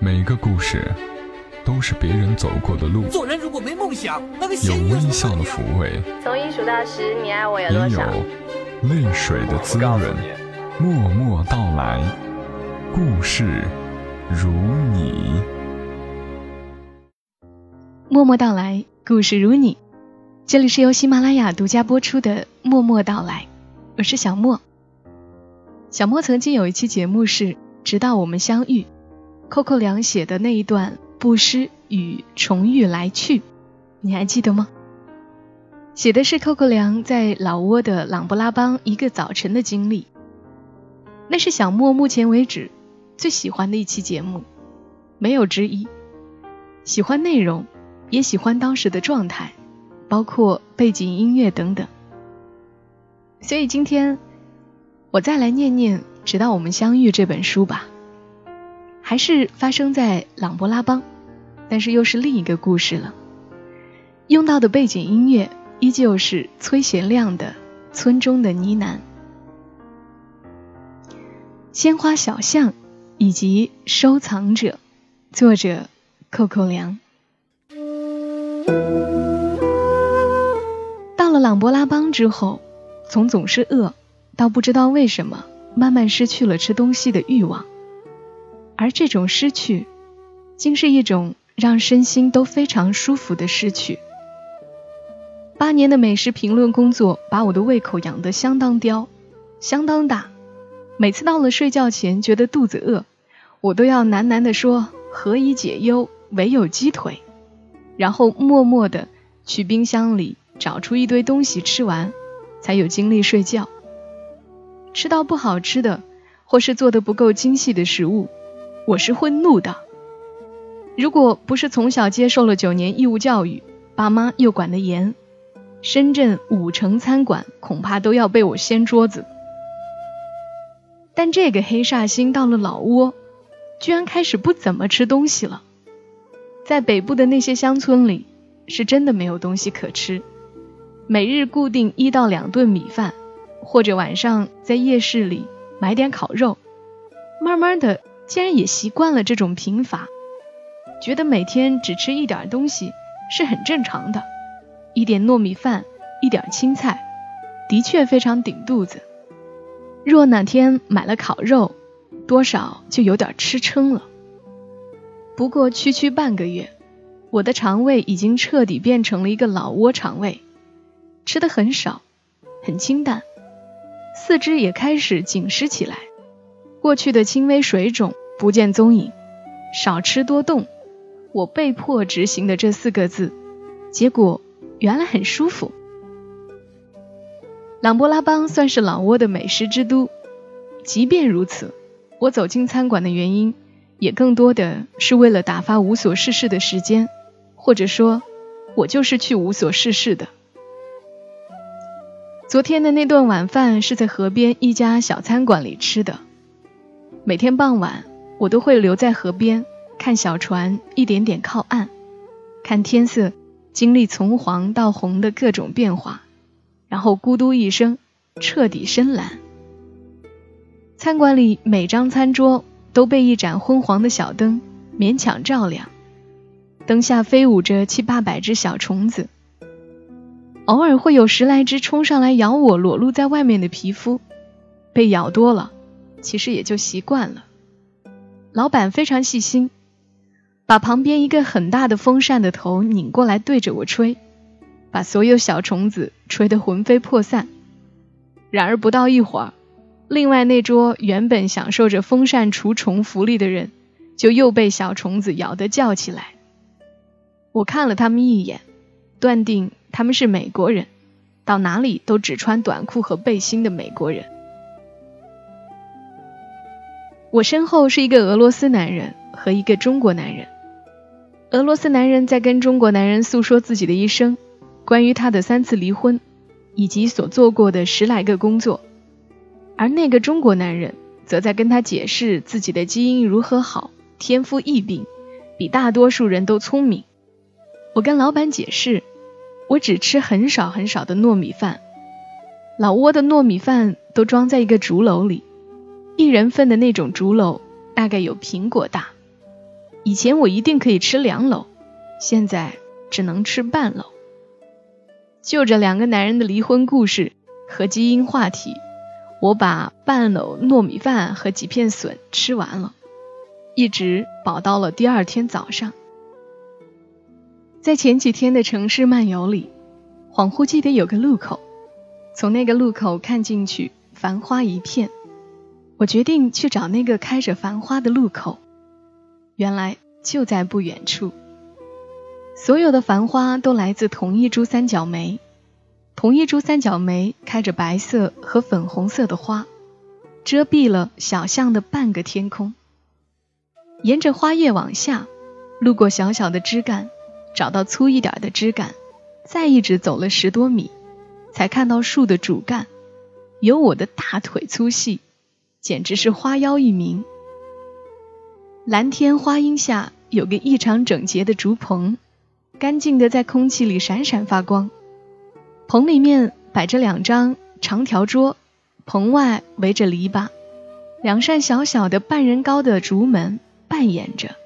每个故事都是别人走过的路，做人如果没梦想，那个有微笑的抚慰，从一数到十，你爱我有也有多少？泪水的滋润。默默到来，故事如你。默默到来，故事如你。这里是由喜马拉雅独家播出的《默默到来》，我是小莫。小莫曾经有一期节目是《直到我们相遇》，寇寇良写的那一段布施与重遇来去，你还记得吗？写的是寇寇良在老挝的琅勃拉邦一个早晨的经历。那是小莫目前为止最喜欢的一期节目，没有之一。喜欢内容，也喜欢当时的状态，包括背景音乐等等。所以今天我再来念念《直到我们相遇》这本书吧，还是发生在琅勃拉邦，但是又是另一个故事了。用到的背景音乐依旧是崔贤亮的《村中的呢喃》。鲜花小巷以及收藏者，作者扣扣良。到了琅勃拉邦之后，从总是饿到不知道为什么慢慢失去了吃东西的欲望，而这种失去，竟是一种让身心都非常舒服的失去。八年的美食评论工作把我的胃口养得相当刁，相当大。每次到了睡觉前，觉得肚子饿，我都要喃喃地说“何以解忧，唯有鸡腿”，然后默默地去冰箱里找出一堆东西吃完，才有精力睡觉。吃到不好吃的，或是做的不够精细的食物，我是会怒的。如果不是从小接受了九年义务教育，爸妈又管得严，深圳五城餐馆恐怕都要被我掀桌子。但这个黑煞星到了老挝，居然开始不怎么吃东西了。在北部的那些乡村里，是真的没有东西可吃，每日固定一到两顿米饭，或者晚上在夜市里买点烤肉。慢慢的，竟然也习惯了这种贫乏，觉得每天只吃一点东西是很正常的，一点糯米饭，一点青菜，的确非常顶肚子。若哪天买了烤肉，多少就有点吃撑了。不过区区半个月，我的肠胃已经彻底变成了一个老挝肠胃，吃的很少，很清淡，四肢也开始紧实起来。过去的轻微水肿不见踪影，少吃多动，我被迫执行的这四个字，结果原来很舒服。琅勃拉邦算是老挝的美食之都，即便如此，我走进餐馆的原因，也更多的是为了打发无所事事的时间，或者说，我就是去无所事事的。昨天的那顿晚饭是在河边一家小餐馆里吃的。每天傍晚，我都会留在河边，看小船一点点靠岸，看天色经历从黄到红的各种变化。然后咕嘟一声，彻底深蓝。餐馆里每张餐桌都被一盏昏黄的小灯勉强照亮，灯下飞舞着七八百只小虫子，偶尔会有十来只冲上来咬我裸露在外面的皮肤。被咬多了，其实也就习惯了。老板非常细心，把旁边一个很大的风扇的头拧过来对着我吹。把所有小虫子吹得魂飞魄散。然而不到一会儿，另外那桌原本享受着风扇除虫福利的人，就又被小虫子咬得叫起来。我看了他们一眼，断定他们是美国人，到哪里都只穿短裤和背心的美国人。我身后是一个俄罗斯男人和一个中国男人。俄罗斯男人在跟中国男人诉说自己的一生。关于他的三次离婚，以及所做过的十来个工作，而那个中国男人则在跟他解释自己的基因如何好，天赋异禀，比大多数人都聪明。我跟老板解释，我只吃很少很少的糯米饭，老挝的糯米饭都装在一个竹篓里，一人份的那种竹篓大概有苹果大。以前我一定可以吃两篓，现在只能吃半篓。就着两个男人的离婚故事和基因话题，我把半篓糯米饭和几片笋吃完了，一直饱到了第二天早上。在前几天的城市漫游里，恍惚记得有个路口，从那个路口看进去，繁花一片。我决定去找那个开着繁花的路口，原来就在不远处。所有的繁花都来自同一株三角梅，同一株三角梅开着白色和粉红色的花，遮蔽了小巷的半个天空。沿着花叶往下，路过小小的枝干，找到粗一点的枝干，再一直走了十多米，才看到树的主干，有我的大腿粗细。简直是花妖一名。蓝天花荫下有个异常整洁的竹棚，干净的在空气里闪闪发光。棚里面摆着两张长条桌，棚外围着篱笆，两扇小小的半人高的竹门半掩着，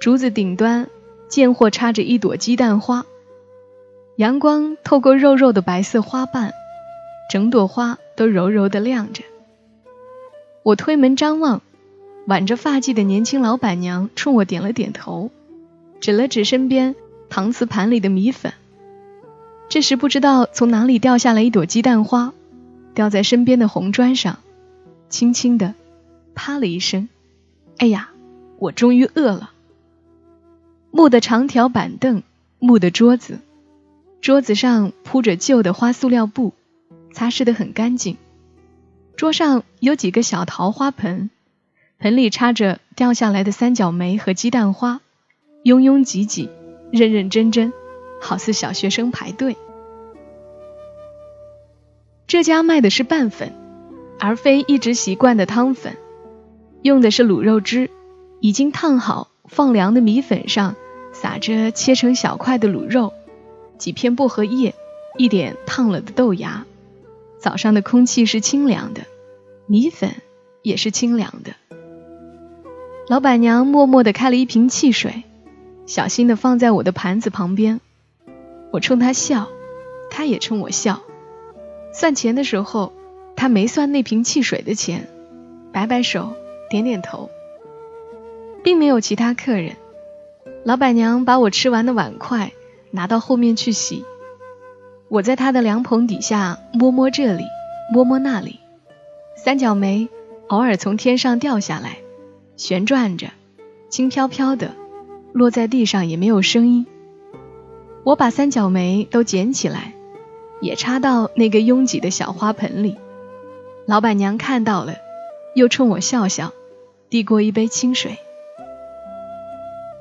竹子顶端见或插着一朵鸡蛋花，阳光透过肉肉的白色花瓣，整朵花都柔柔的亮着。我推门张望，挽着发髻的年轻老板娘冲我点了点头，指了指身边搪瓷盘里的米粉。这时不知道从哪里掉下来一朵鸡蛋花，掉在身边的红砖上，轻轻的啪了一声。哎呀，我终于饿了。木的长条板凳，木的桌子，桌子上铺着旧的花塑料布，擦拭的很干净。桌上有几个小桃花盆，盆里插着掉下来的三角梅和鸡蛋花，拥拥挤挤，认认真真，好似小学生排队。这家卖的是拌粉，而非一直习惯的汤粉，用的是卤肉汁，已经烫好放凉的米粉上撒着切成小块的卤肉，几片薄荷叶，一点烫了的豆芽。早上的空气是清凉的，米粉也是清凉的。老板娘默默地开了一瓶汽水，小心地放在我的盘子旁边。我冲她笑，她也冲我笑。算钱的时候，她没算那瓶汽水的钱，摆摆手，点点头。并没有其他客人。老板娘把我吃完的碗筷拿到后面去洗。我在他的凉棚底下摸摸这里，摸摸那里，三角梅偶尔从天上掉下来，旋转着，轻飘飘的，落在地上也没有声音。我把三角梅都捡起来，也插到那个拥挤的小花盆里。老板娘看到了，又冲我笑笑，递过一杯清水。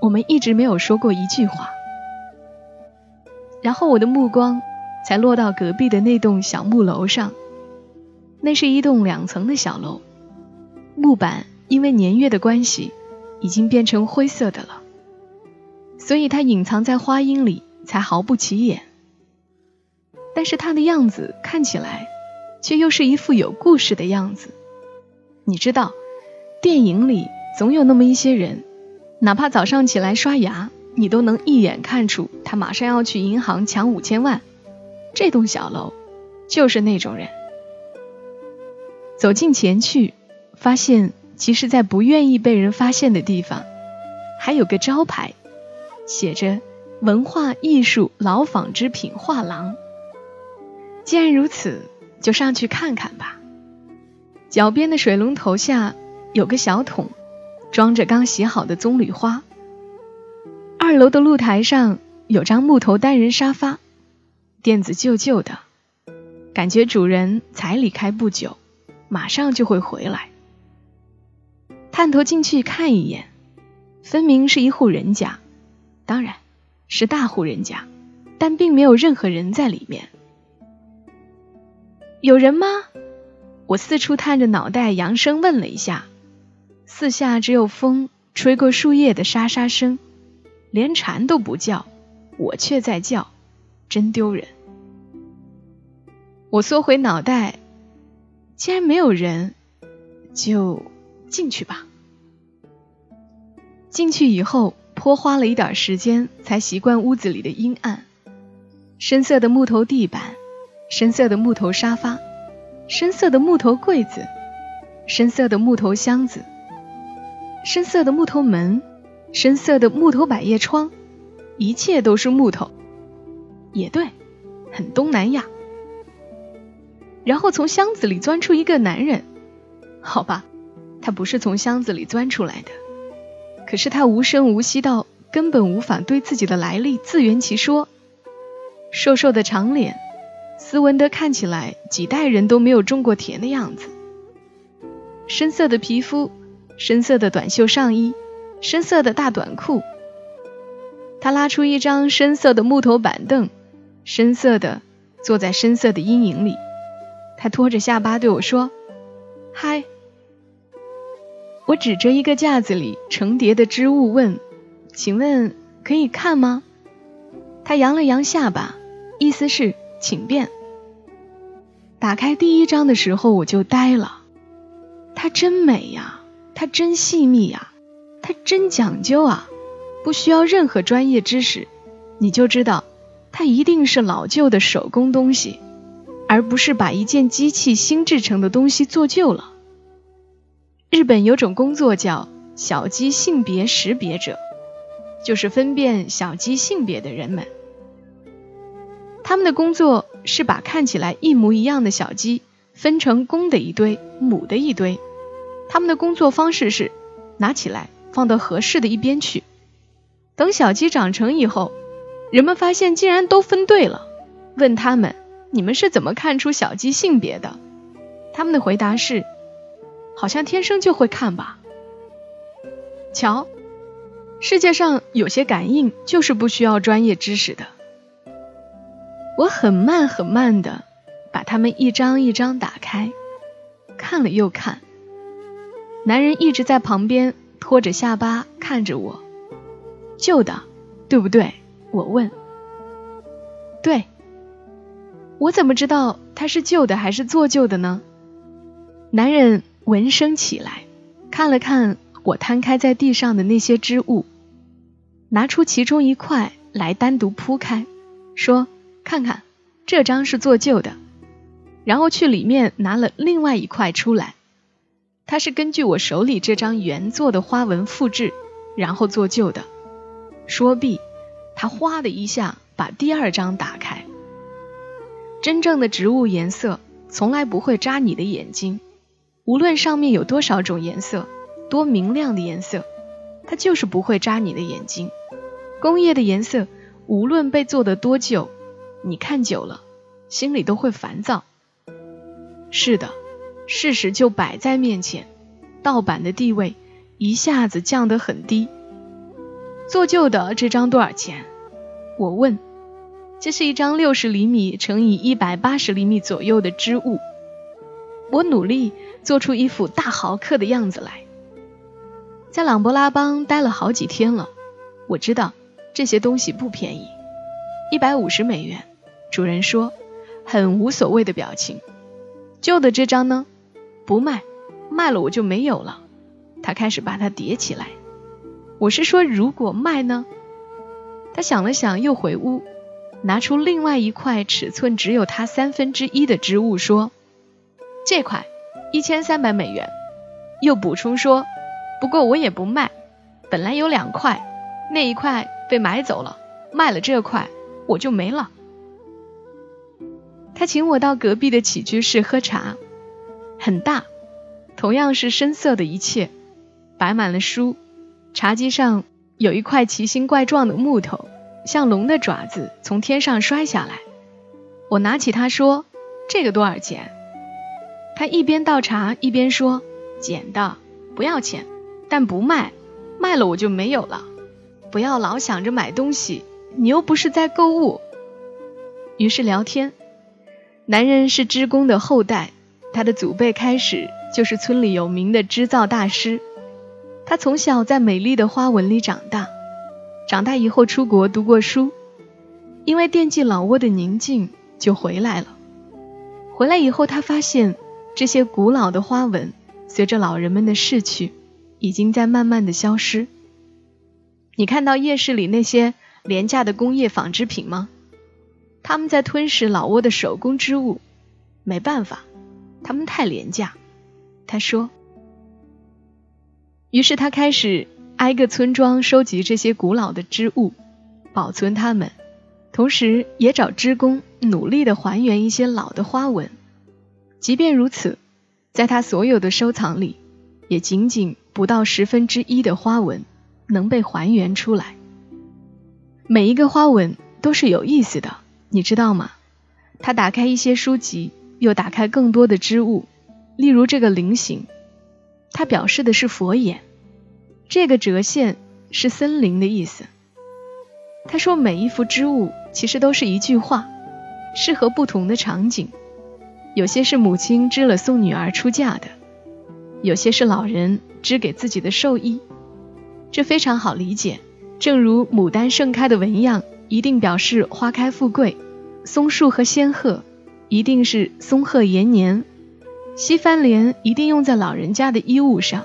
我们一直没有说过一句话，然后我的目光。才落到隔壁的那栋小木楼上，那是一栋两层的小楼，木板因为年月的关系，已经变成灰色的了，所以它隐藏在花荫里，才毫不起眼。但是它的样子看起来，却又是一副有故事的样子。你知道，电影里总有那么一些人，哪怕早上起来刷牙，你都能一眼看出他马上要去银行抢五千万。这栋小楼就是那种人。走近前去，发现其实，在不愿意被人发现的地方，还有个招牌，写着“文化艺术老纺织品画廊”。既然如此，就上去看看吧。脚边的水龙头下有个小桶，装着刚洗好的棕榈花。二楼的露台上有张木头单人沙发。垫子旧旧的，感觉主人才离开不久，马上就会回来。探头进去看一眼，分明是一户人家，当然是大户人家，但并没有任何人在里面。有人吗？我四处探着脑袋，扬声问了一下。四下只有风吹过树叶的沙沙声，连蝉都不叫，我却在叫。真丢人！我缩回脑袋，既然没有人，就进去吧。进去以后，颇花了一点时间才习惯屋子里的阴暗。深色的木头地板，深色的木头沙发，深色的木头柜子，深色的木头箱子，深色的木头门，深色的木头百叶窗，一切都是木头。也对，很东南亚。然后从箱子里钻出一个男人，好吧，他不是从箱子里钻出来的。可是他无声无息到根本无法对自己的来历自圆其说。瘦瘦的长脸，斯文的看起来几代人都没有种过田的样子。深色的皮肤，深色的短袖上衣，深色的大短裤。他拉出一张深色的木头板凳，深色的坐在深色的阴影里。他托着下巴对我说：“嗨。”我指着一个架子里成叠的织物问：“请问可以看吗？”他扬了扬下巴，意思是请便。打开第一张的时候，我就呆了。它真美呀，它真细密呀，它真讲究啊！不需要任何专业知识，你就知道它一定是老旧的手工东西，而不是把一件机器新制成的东西做旧了。日本有种工作叫小鸡性别识别者，就是分辨小鸡性别的人们。他们的工作是把看起来一模一样的小鸡分成公的一堆、母的一堆。他们的工作方式是拿起来放到合适的一边去。等小鸡长成以后，人们发现竟然都分对了。问他们：“你们是怎么看出小鸡性别的？”他们的回答是。好像天生就会看吧。瞧，世界上有些感应就是不需要专业知识的。我很慢很慢的把它们一张一张打开，看了又看。男人一直在旁边托着下巴看着我。旧的，对不对？我问。对。我怎么知道它是旧的还是做旧的呢？男人。闻声起来，看了看我摊开在地上的那些织物，拿出其中一块来单独铺开，说：“看看，这张是做旧的。”然后去里面拿了另外一块出来，它是根据我手里这张原作的花纹复制，然后做旧的。说毕，他哗的一下把第二张打开。真正的植物颜色从来不会扎你的眼睛。无论上面有多少种颜色，多明亮的颜色，它就是不会扎你的眼睛。工业的颜色，无论被做得多旧，你看久了，心里都会烦躁。是的，事实就摆在面前，盗版的地位一下子降得很低。做旧的这张多少钱？我问。这是一张六十厘米乘以一百八十厘米左右的织物。我努力做出一副大豪客的样子来。在朗勃拉邦待了好几天了，我知道这些东西不便宜，一百五十美元。主人说，很无所谓的表情。旧的这张呢？不卖，卖了我就没有了。他开始把它叠起来。我是说，如果卖呢？他想了想，又回屋，拿出另外一块尺寸只有他三分之一的织物，说。这块一千三百美元，又补充说，不过我也不卖，本来有两块，那一块被买走了，卖了这块我就没了。他请我到隔壁的起居室喝茶，很大，同样是深色的一切，摆满了书，茶几上有一块奇形怪状的木头，像龙的爪子从天上摔下来。我拿起它说：“这个多少钱？”他一边倒茶一边说：“捡的，不要钱，但不卖，卖了我就没有了。不要老想着买东西，你又不是在购物。”于是聊天。男人是织工的后代，他的祖辈开始就是村里有名的织造大师。他从小在美丽的花纹里长大，长大以后出国读过书，因为惦记老挝的宁静，就回来了。回来以后，他发现。这些古老的花纹，随着老人们的逝去，已经在慢慢的消失。你看到夜市里那些廉价的工业纺织品吗？他们在吞噬老挝的手工织物，没办法，他们太廉价。他说。于是他开始挨个村庄收集这些古老的织物，保存它们，同时也找织工努力的还原一些老的花纹。即便如此，在他所有的收藏里，也仅仅不到十分之一的花纹能被还原出来。每一个花纹都是有意思的。你知道吗？他打开一些书籍，又打开更多的织物，例如这个菱形，它表示的是佛眼；这个折线是森林的意思。他说，每一幅织物其实都是一句话，适合不同的场景。有些是母亲织了送女儿出嫁的，有些是老人织给自己的寿衣。这非常好理解，正如牡丹盛开的纹样。一定表示花开富贵，松树和仙鹤一定是松鹤延年，西番莲一定用在老人家的衣物上，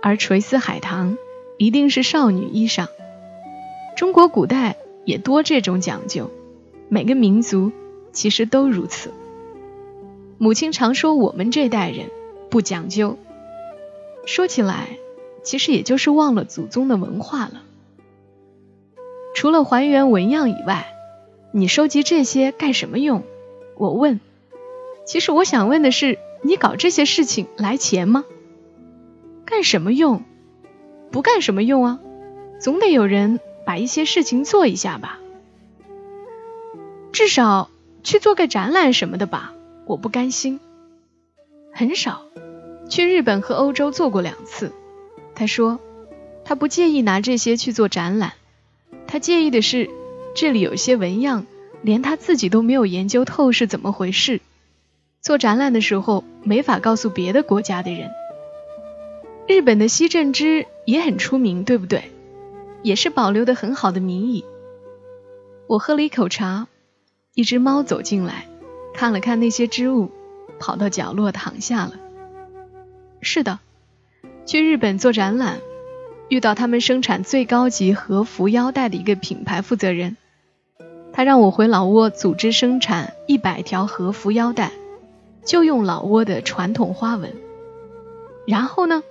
而垂丝海棠一定是少女衣裳。中国古代也多这种讲究，每个民族其实都如此。母亲常说我们这代人不讲究，说起来其实也就是忘了祖宗的文化了。除了还原纹样以外，你收集这些干什么用？我问。其实我想问的是，你搞这些事情来钱吗？干什么用？不干什么用啊？总得有人把一些事情做一下吧。至少去做个展览什么的吧。我不甘心。很少。去日本和欧洲做过两次。他说，他不介意拿这些去做展览。他介意的是，这里有些纹样，连他自己都没有研究透是怎么回事。做展览的时候，没法告诉别的国家的人。日本的西镇织也很出名，对不对？也是保留的很好的名义。我喝了一口茶，一只猫走进来，看了看那些织物，跑到角落躺下了。是的，去日本做展览。遇到他们生产最高级和服腰带的一个品牌负责人，他让我回老挝组织生产一百条和服腰带，就用老挝的传统花纹。然后呢？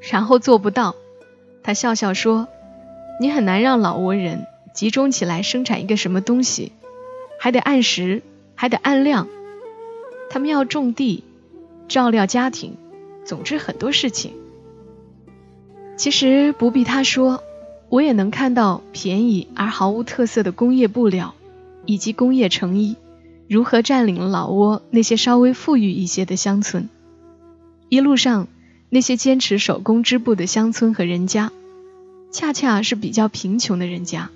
然后做不到。他笑笑说：“你很难让老挝人集中起来生产一个什么东西，还得按时，还得按量。他们要种地，照料家庭，总之很多事情。”其实不必他说，我也能看到便宜而毫无特色的工业布料以及工业成衣如何占领了老挝那些稍微富裕一些的乡村。一路上，那些坚持手工织布的乡村和人家，恰恰是比较贫穷的人家，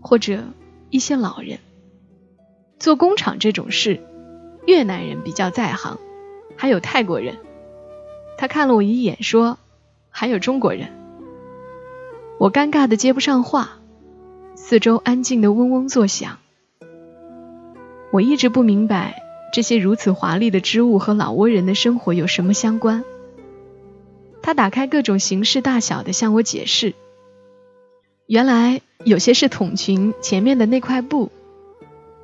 或者一些老人。做工厂这种事，越南人比较在行，还有泰国人。他看了我一眼，说。还有中国人，我尴尬的接不上话，四周安静的嗡嗡作响。我一直不明白这些如此华丽的织物和老挝人的生活有什么相关。他打开各种形式大小的向我解释，原来有些是筒裙前面的那块布，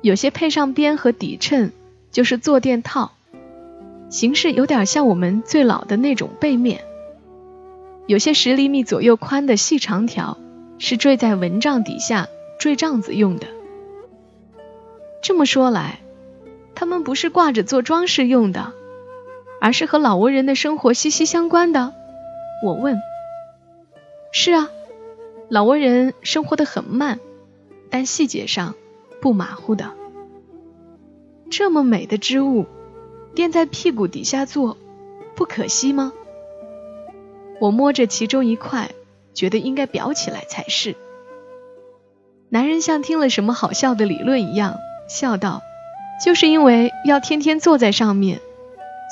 有些配上边和底衬就是坐垫套，形式有点像我们最老的那种背面。有些十厘米左右宽的细长条，是坠在蚊帐底下坠帐子用的。这么说来，他们不是挂着做装饰用的，而是和老挝人的生活息息相关的。我问：“是啊，老挝人生活的很慢，但细节上不马虎的。这么美的织物，垫在屁股底下做，不可惜吗？”我摸着其中一块，觉得应该裱起来才是。男人像听了什么好笑的理论一样，笑道：“就是因为要天天坐在上面，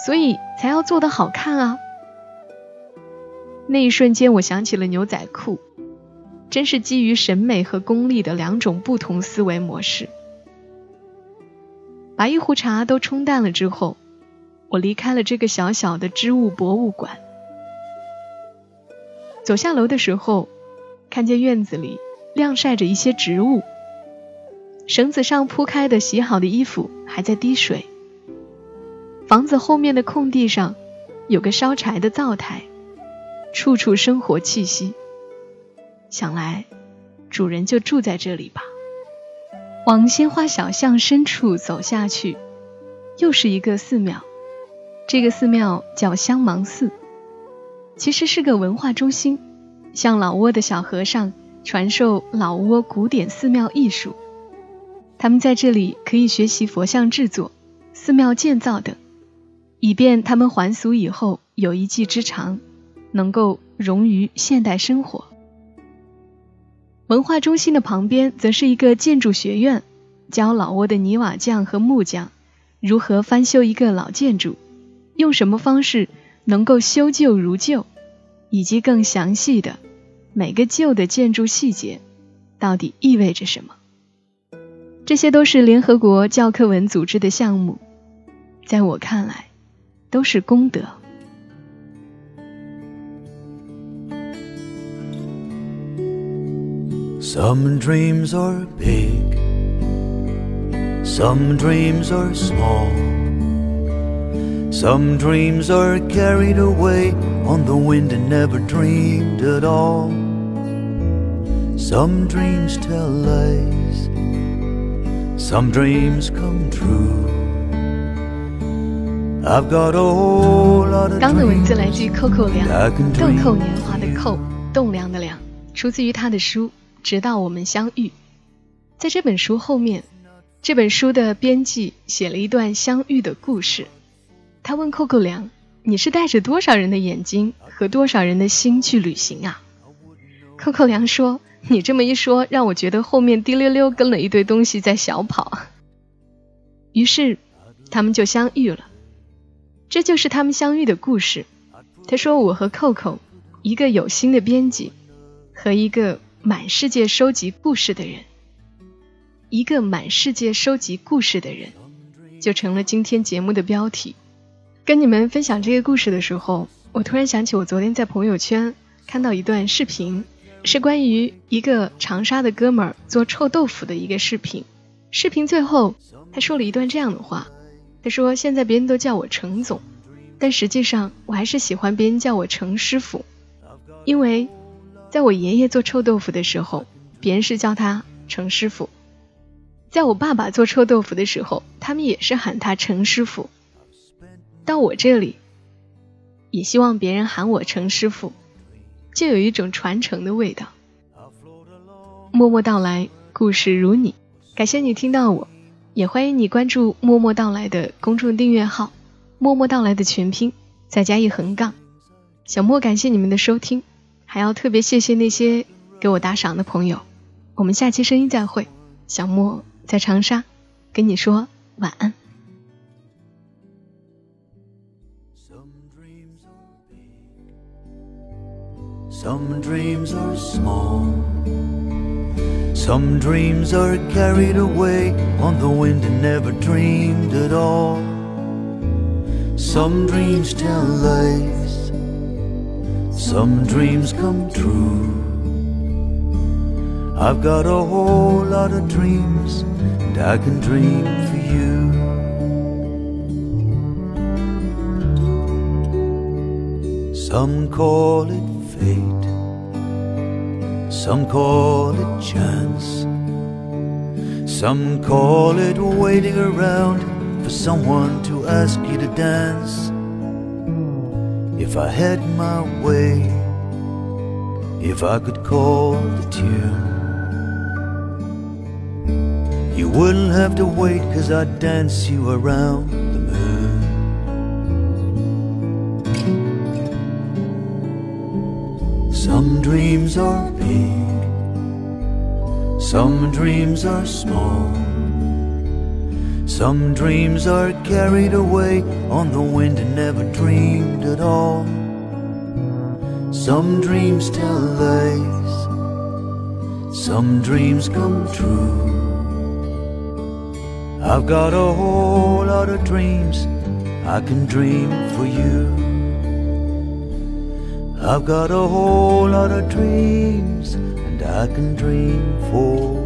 所以才要做的好看啊。”那一瞬间，我想起了牛仔裤，真是基于审美和功利的两种不同思维模式。把一壶茶都冲淡了之后，我离开了这个小小的织物博物馆。走下楼的时候，看见院子里晾晒着一些植物，绳子上铺开的洗好的衣服还在滴水。房子后面的空地上有个烧柴的灶台，处处生活气息。想来主人就住在这里吧。往鲜花小巷深处走下去，又是一个寺庙。这个寺庙叫香芒寺，其实是个文化中心。向老挝的小和尚传授老挝古典寺庙艺术，他们在这里可以学习佛像制作、寺庙建造等，以便他们还俗以后有一技之长，能够融于现代生活。文化中心的旁边则是一个建筑学院，教老挝的泥瓦匠和木匠如何翻修一个老建筑，用什么方式能够修旧如旧。以及更详细的每个旧的建筑细节到底意味着什么？这些都是联合国教科文组织的项目，在我看来都是功德。Some dreams are big, some dreams are small. Some dreams are carried away on the wind and never dreamed at all. Some dreams tell lies, some dreams come true. I've got a whole lot of 刚的文字来自于寇寇良，豆蔻年华的蔻，栋梁的梁，出自于他的书《直到我们相遇》。在这本书后面，这本书的编辑写了一段相遇的故事。他问扣扣梁：“你是带着多少人的眼睛和多少人的心去旅行啊？”扣扣梁说：“你这么一说，让我觉得后面滴溜溜跟了一堆东西在小跑。”于是他们就相遇了。这就是他们相遇的故事。他说：“我和扣扣，一个有心的编辑，和一个满世界收集故事的人，一个满世界收集故事的人，就成了今天节目的标题。”跟你们分享这个故事的时候，我突然想起我昨天在朋友圈看到一段视频，是关于一个长沙的哥们儿做臭豆腐的一个视频。视频最后他说了一段这样的话，他说：“现在别人都叫我程总，但实际上我还是喜欢别人叫我程师傅，因为在我爷爷做臭豆腐的时候，别人是叫他程师傅；在我爸爸做臭豆腐的时候，他们也是喊他程师傅。”到我这里，也希望别人喊我程师傅，就有一种传承的味道。默默到来，故事如你，感谢你听到我，也欢迎你关注默默到来的公众订阅号，默默到来的全拼再加一横杠。小莫感谢你们的收听，还要特别谢谢那些给我打赏的朋友。我们下期声音再会，小莫在长沙跟你说晚安。Some dreams are small. Some dreams are carried away on the wind and never dreamed at all. Some dreams tell lies. Some dreams come true. I've got a whole lot of dreams, and I can dream for you. Some call it fate. Some call it chance. Some call it waiting around for someone to ask you to dance. If I had my way, if I could call the tune, you wouldn't have to wait, cause I'd dance you around Some dreams are big, some dreams are small. Some dreams are carried away on the wind and never dreamed at all. Some dreams tell lies, some dreams come true. I've got a whole lot of dreams I can dream for you. I've got a whole lot of dreams and I can dream for